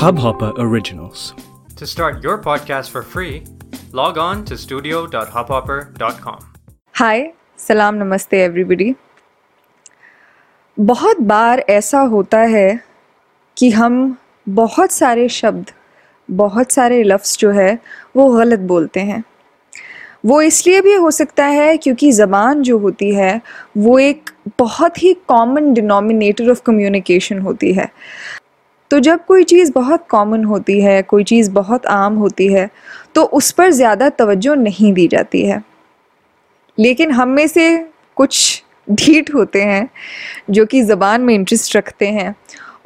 Hubhopper Originals. To start your podcast for free, log on to studio.hubhopper.com. हाय सलाम नमस्ते everybody बहुत बार ऐसा होता है कि हम बहुत सारे शब्द बहुत सारे लफ्ज़ जो है वो गलत बोलते हैं वो इसलिए भी हो सकता है क्योंकि ज़बान जो होती है, वो एक बहुत ही कॉमन डिनोमिनेटर ऑफ़ कम्युनिकेशन होती है। तो जब कोई चीज़ बहुत कॉमन होती है, कोई चीज़ बहुत आम होती है तो उस पर ज़्यादा तवज्जो नहीं दी जाती है। लेकिन हम में से कुछ ढीठ होते हैं, जो कि ज़बान में इंटरेस्ट रखते हैं।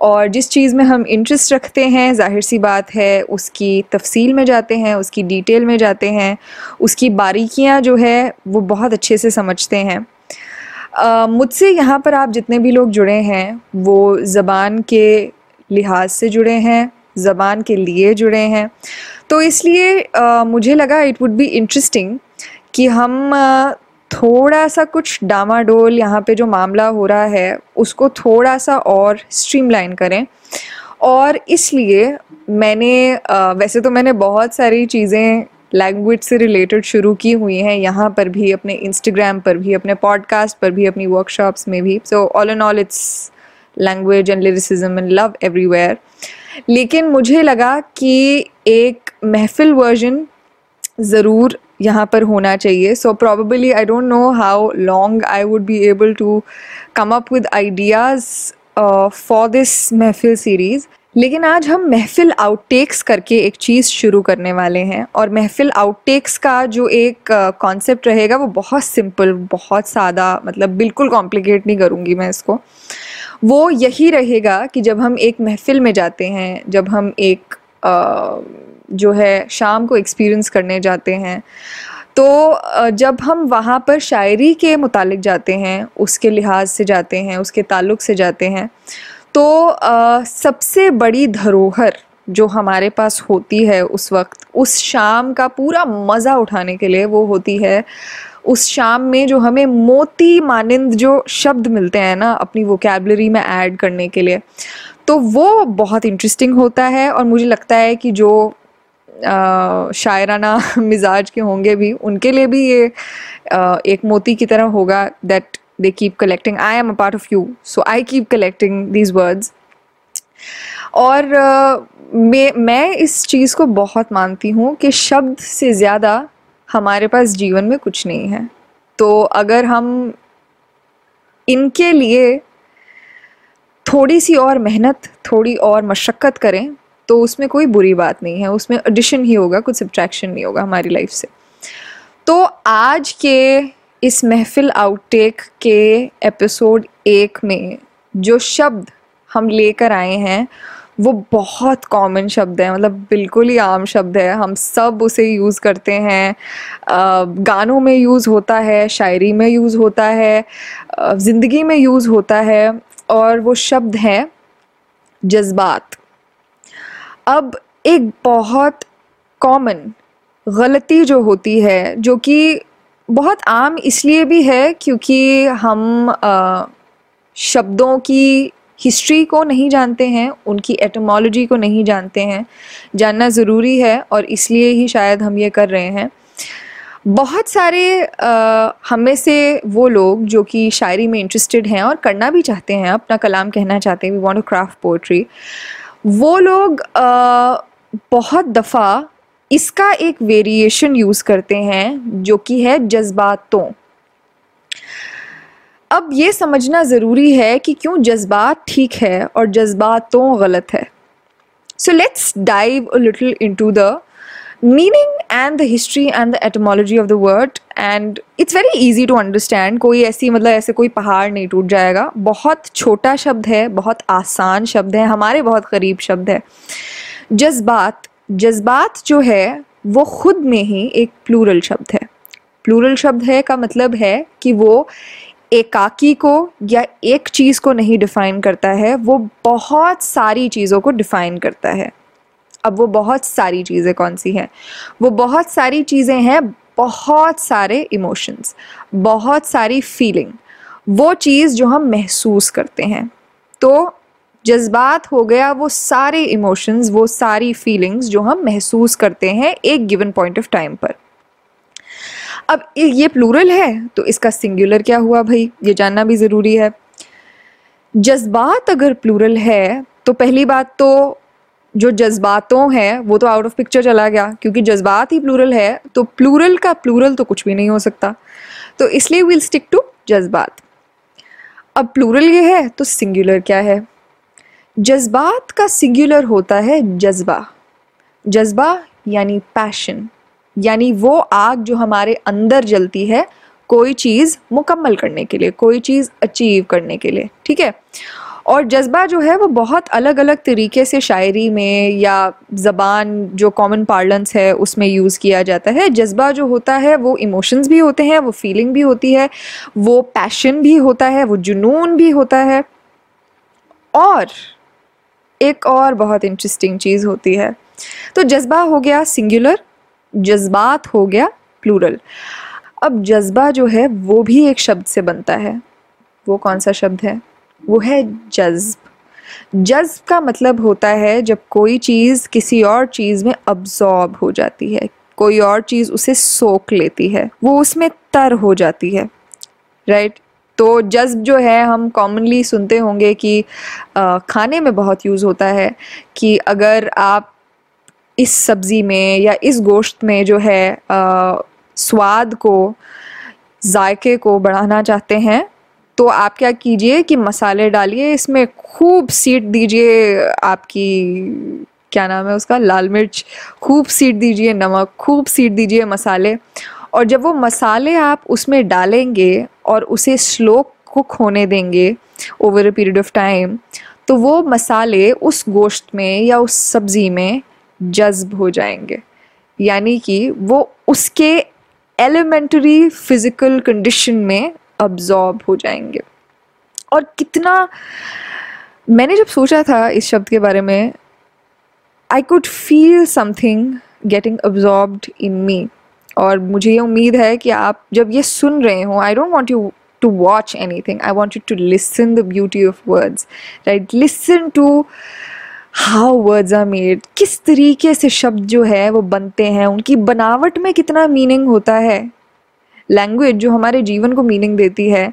और जिस चीज़ में हम इंटरेस्ट रखते हैं ज़ाहिर सी बात है उसकी तफसील में जाते हैं उसकी डिटेल में जाते हैं उसकी बारीकियाँ जो है वो बहुत अच्छे से समझते हैं। मुझसे यहाँ पर आप जितने भी लोग जुड़े हैं वो ज़बान के लिहाज से जुड़े हैं ज़बान के लिए जुड़े हैं। तो इसलिए uh, मुझे लगा इट वुड बी इंटरेस्टिंग कि हम थोड़ा सा कुछ डामाडोल यहाँ पे जो मामला हो रहा है, उसको थोड़ा सा और स्ट्रीमलाइन करें। और इसलिए मैंने वैसे तो मैंने बहुत सारी चीज़ें लैंग्वेज से रिलेटेड शुरू की हुई हैं, यहाँ पर भी, अपने इंस्टाग्राम पर भी, अपने पॉडकास्ट पर भी, अपनी वर्कशॉप्स में भी। So all and all it's language and lyricism and love everywhere लेकिन मुझे लगा कि एक महफिल वर्जन ज़रूर यहाँ पर होना चाहिए। So probably I don't know how long I would be able to come up with ideas for this Mahfil series लेकिन आज हम महफिल आउटटेक्स करके एक चीज़ शुरू करने वाले हैं और महफिल आउटटेक्स का जो एक कॉन्सेप्ट uh, रहेगा वो बहुत सिंपल बहुत सादा मतलब बिल्कुल कॉम्प्लिकेट नहीं करूँगी मैं इसको। वो यही रहेगा कि जब हम एक महफिल में जाते हैं जब हम एक आ, जो है, शाम को एक्सपीरियंस करने जाते हैं। तो जब हम वहाँ पर शायरी के मुतालिक जाते हैं, उसके लिहाज से जाते हैं, उसके ताल्लुक़ से जाते हैं तो सबसे बड़ी धरोहर जो हमारे पास होती है उस वक्त, उस शाम का पूरा मज़ा उठाने के लिए वो होती है, उस शाम में जो हमें मोती मानिंद जो शब्द मिलते हैं ना, अपनी वोकेबलरी में ऐड करने के लिए तो वो बहुत इंटरेस्टिंग होता है और मुझे लगता है कि जो शायराना मिजाज के होंगे भी, उनके लिए भी ये एक मोती की तरह होगा that they keep collecting I am a part of you so I keep collecting these words और मैं मैं इस चीज़ को बहुत मानती हूँ कि शब्द से ज़्यादा हमारे पास जीवन में कुछ नहीं है। तो अगर हम इनके लिए थोड़ी सी और मेहनत, थोड़ी और मशक्क़त करें तो उसमें कोई बुरी बात नहीं है। उसमें एडिशन ही होगा, कुछ सब्ट्रैक्शन नहीं होगा हमारी लाइफ से। तो आज के इस महफिल आउटटेक के एपिसोड एक में जो शब्द हम लेकर आए हैं, वो बहुत कॉमन शब्द है। मतलब बिल्कुल ही आम शब्द है। हम सब उसे यूज़ करते हैं। गानों में यूज़ होता है, शायरी में यूज़ होता है ज़िंदगी में यूज़ होता है और वो शब्द है जज्बात। अब एक बहुत कॉमन गलती जो होती है जो कि बहुत आम इसलिए भी है क्योंकि हम आ, शब्दों की हिस्ट्री को नहीं जानते हैं उनकी एटमोलॉजी को नहीं जानते हैं जानना ज़रूरी है और इसलिए ही शायद हम ये कर रहे हैं। बहुत सारे हमें से वो लोग जो कि शायरी में इंटरेस्टेड हैं और करना भी चाहते हैं अपना कलाम कहना चाहते हैं we want to craft poetry वो लोग बहुत दफ़ा इसका एक वेरिएशन यूज़ करते हैं, जो कि है जज्बातों। अब ये समझना ज़रूरी है कि क्यों जज्बात ठीक है और जज्बातों गलत है। So let's dive a little into the meaning and the history and the etymology of the word and it's very easy to understand कोई ऐसी मतलब ऐसे कोई पहाड़ नहीं टूट जाएगा। बहुत छोटा शब्द है, बहुत आसान शब्द है, हमारे बहुत करीब शब्द है। जज्बात जज्बात जो है, वो खुद में ही एक प्लूरल शब्द है। प्लूरल शब्द है का मतलब है कि वो एकाकी को या एक चीज़ को नहीं डिफ़ाइन करता है, वो बहुत सारी चीज़ों को डिफ़ाइन करता है। अब वो बहुत सारी चीज़ें कौन सी हैं? वो बहुत सारी चीज़ें हैं, बहुत सारे इमोशंस बहुत सारी फीलिंग वो चीज़ जो हम महसूस करते हैं। तो जज्बात हो गया वो सारे इमोशंस वो सारी फीलिंग्स जो हम महसूस करते हैं एक गिवन पॉइंट ऑफ़ टाइम पर। अब ये प्लूरल है तो इसका सिंगुलर क्या हुआ भाई? ये जानना भी ज़रूरी है। जज्बात अगर प्लूरल है तो पहली बात तो जो जज्बातों है, वो तो आउट ऑफ़ पिक्चर चला गया, क्योंकि जज्बात ही प्लूरल है तो प्लूरल का प्लूरल तो कुछ भी नहीं हो सकता। तो इसलिए विल स्टिक टू जज्बात। अब प्लूरल ये है तो सिंगुलर क्या है? जज्बात का सिंगुलर होता है जज्बा। जज्बा यानी पैशन यानी वो आग जो हमारे अंदर जलती है, कोई चीज़ मुकम्मल करने के लिए, कोई चीज़ अचीव करने के लिए, ठीक है? और जज्बा जो है वो बहुत अलग अलग तरीके से शायरी में या ज़बान जो कॉमन पार्लेंस है, उसमें यूज़ किया जाता है। जज्बा जो होता है, वो इमोशंस भी होते हैं, वो फीलिंग भी होती है, वो पैशन भी होता है, वो जुनून भी होता है। और एक और बहुत इंटरेस्टिंग चीज़ होती है। तो जज्बा हो गया सिंगुलर जज्बात हो गया प्लूरल अब जज्बा जो है, वो भी एक शब्द से बनता है। वो कौन सा शब्द है? वो है जज्ब। जज्ब का मतलब होता है जब कोई चीज़ किसी और चीज़ में अब्जॉर्ब हो जाती है कोई और चीज़ उसे सोख लेती है वो उसमें तर हो जाती है राइट तो जज्ब जो है हम कॉमनली सुनते होंगे कि खाने में बहुत यूज़ होता है कि अगर आप इस सब्ज़ी में या इस गोश्त में जो है आ, स्वाद को जायके को बढ़ाना चाहते हैं तो आप क्या कीजिए कि मसाले डालिए, इसमें खूब सीट दीजिए आपकी, क्या नाम है उसका, लाल मिर्च, खूब सीट दीजिए, नमक, खूब सीट दीजिए मसाले। और जब वो मसाले आप उसमें डालेंगे और उसे स्लो कुक होने देंगे over a period of time तो वो मसाले उस गोश्त में या उस सब्ज़ी में जज्ब हो जाएँगे। यानी कि वो उसके एलिमेंट्री फ़िज़िकल कंडीशन में अब्जॉर्ब हो जाएँगे। और कितना, मैंने जब सोचा था इस शब्द के बारे में I could feel something getting absorbed in me और मुझे ये उम्मीद है कि आप जब ये सुन रहे हो I don't want you to watch anything I want you to listen the beauty of words right listen to how words are made किस तरीके से शब्द जो है वो बनते हैं, उनकी बनावट में कितना मीनिंग होता है। लैंग्वेज जो हमारे जीवन को मीनिंग देती है,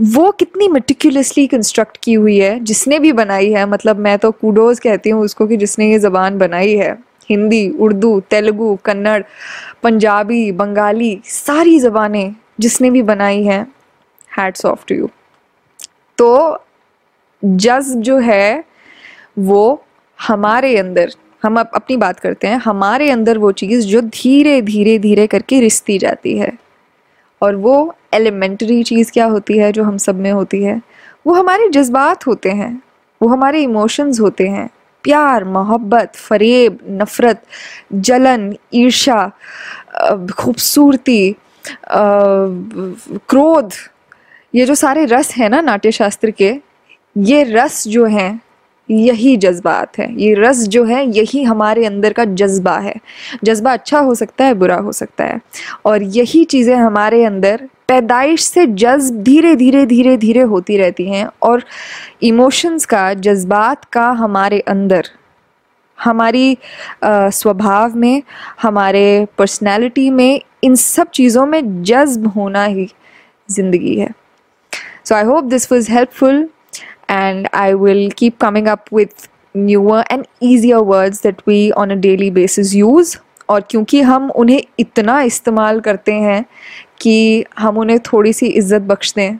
वो कितनी मेटिकुलसली कंस्ट्रक्ट की हुई है, जिसने भी बनाई है। मतलब मैं तो कूडोज कहती हूँ उसको कि जिसने ये ज़बान बनाई है। हिंदी, उर्दू, तेलुगु, कन्नड़, पंजाबी, बंगाली, सारी ज़बानें जिसने भी बनाई हैं हैट्स ऑफ़ टू यू तो जज्ब जो है, वो हमारे अंदर, हम अपनी बात करते हैं, हमारे अंदर वो चीज़ जो धीरे धीरे धीरे करके रिश्ती जाती है। और वो एलिमेंट्री चीज़ क्या होती है जो हम सब में होती है? वो हमारे जज्बात होते हैं, वो हमारे इमोशंस होते हैं। प्यार, मोहब्बत, फरेब, नफ़रत, जलन ईर्षा खूबसूरती क्रोध, ये जो सारे रस हैं ना नाट्य शास्त्र के, ये रस जो हैं यही जज्बात है। ये रस जो है, यही हमारे अंदर का जज्बा है। जज्बा अच्छा हो सकता है, बुरा हो सकता है। और यही चीज़ें हमारे अंदर पैदाइश से जज्ब धीरे धीरे धीरे धीरे होती रहती हैं और इमोशंस का, जज्बात का हमारे अंदर, हमारी स्वभाव में, हमारे पर्सनैलिटी में, इन सब चीज़ों में जज्ब होना ही ज़िंदगी है। So I hope this was helpful and I will keep coming up with newer and easier words that we on a daily basis use. और क्योंकि हम उन्हें इतना इस्तेमाल करते हैं कि हम उन्हें थोड़ी सी इज़्ज़त बख्श दें।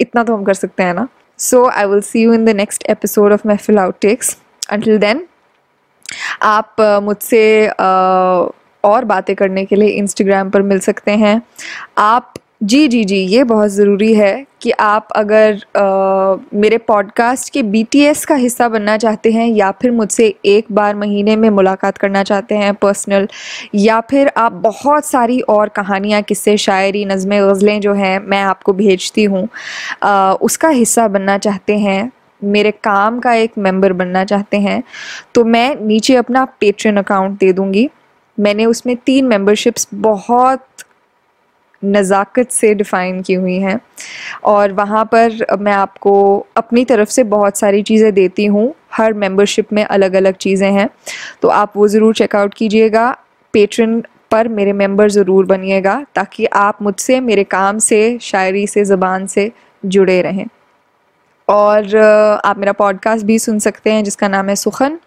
इतना तो हम कर सकते हैं ना? So I will see you in the next episode of Mahfil outtakes until then आप uh, मुझसे uh, और बातें करने के लिए इंस्टाग्राम पर मिल सकते हैं। आप जी जी जी ये बहुत ज़रूरी है कि आप अगर आ, मेरे पॉडकास्ट के बीटीएस का हिस्सा बनना चाहते हैं या फिर मुझसे एक बार महीने में मुलाकात करना चाहते हैं पर्सनल या फिर आप बहुत सारी और कहानियाँ किस्से शायरी नज़में गज़लें जो हैं मैं आपको भेजती हूँ उसका हिस्सा बनना चाहते हैं मेरे काम का एक मेंबर बनना चाहते हैं तो मैं नीचे अपना पेट्रन अकाउंट दे दूँगी। मैंने उसमें तीन मेंबरशिप्स बहुत नज़ाकत से डिफ़ाइन की हुई हैं। और वहाँ पर मैं आपको अपनी तरफ़ से बहुत सारी चीज़ें देती हूँ। हर मेंबरशिप में अलग अलग चीज़ें हैं। तो आप वो ज़रूर चेकआउट कीजिएगा। पेट्रन पर मेरे मेंबर ज़रूर बनिएगा ताकि आप मुझसे, मेरे काम से, शायरी से, ज़बान से जुड़े रहें। और आप मेरा पॉडकास्ट भी सुन सकते हैं जिसका नाम है सुखन।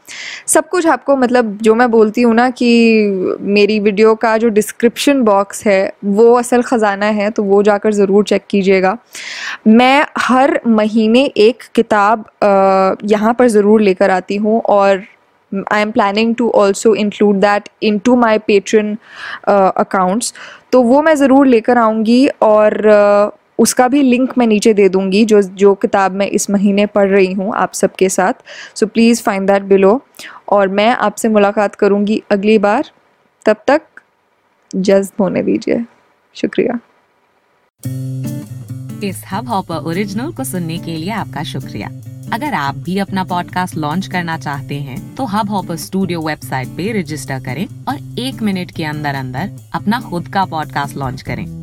सब कुछ आपको मतलब जो मैं बोलती हूँ ना कि मेरी वीडियो का जो डिस्क्रिप्शन बॉक्स है वो असल ख़जाना है तो वो जाकर ज़रूर चेक कीजिएगा। मैं हर महीने एक किताब यहाँ पर ज़रूर लेकर आती हूँ और I am planning to also include that into my Patreon accounts तो वो मैं ज़रूर लेकर आऊँगी और uh, उसका भी लिंक मैं नीचे दे दूँगी, जो जो किताब मैं इस महीने पढ़ रही हूँ आप सबके साथ। So please find that below और मैं आपसे मुलाकात करूँगी अगली बार। तब तक जज्ब होने दीजिए। शुक्रिया। इस हब हॉपर ओरिजिनल को सुनने के लिए आपका शुक्रिया। अगर आप भी अपना पॉडकास्ट लॉन्च करना चाहते हैं तो हब हॉपर स्टूडियो वेबसाइट पे रजिस्टर करें और एक मिनट के अंदर अंदर अपना खुद का पॉडकास्ट लॉन्च करें।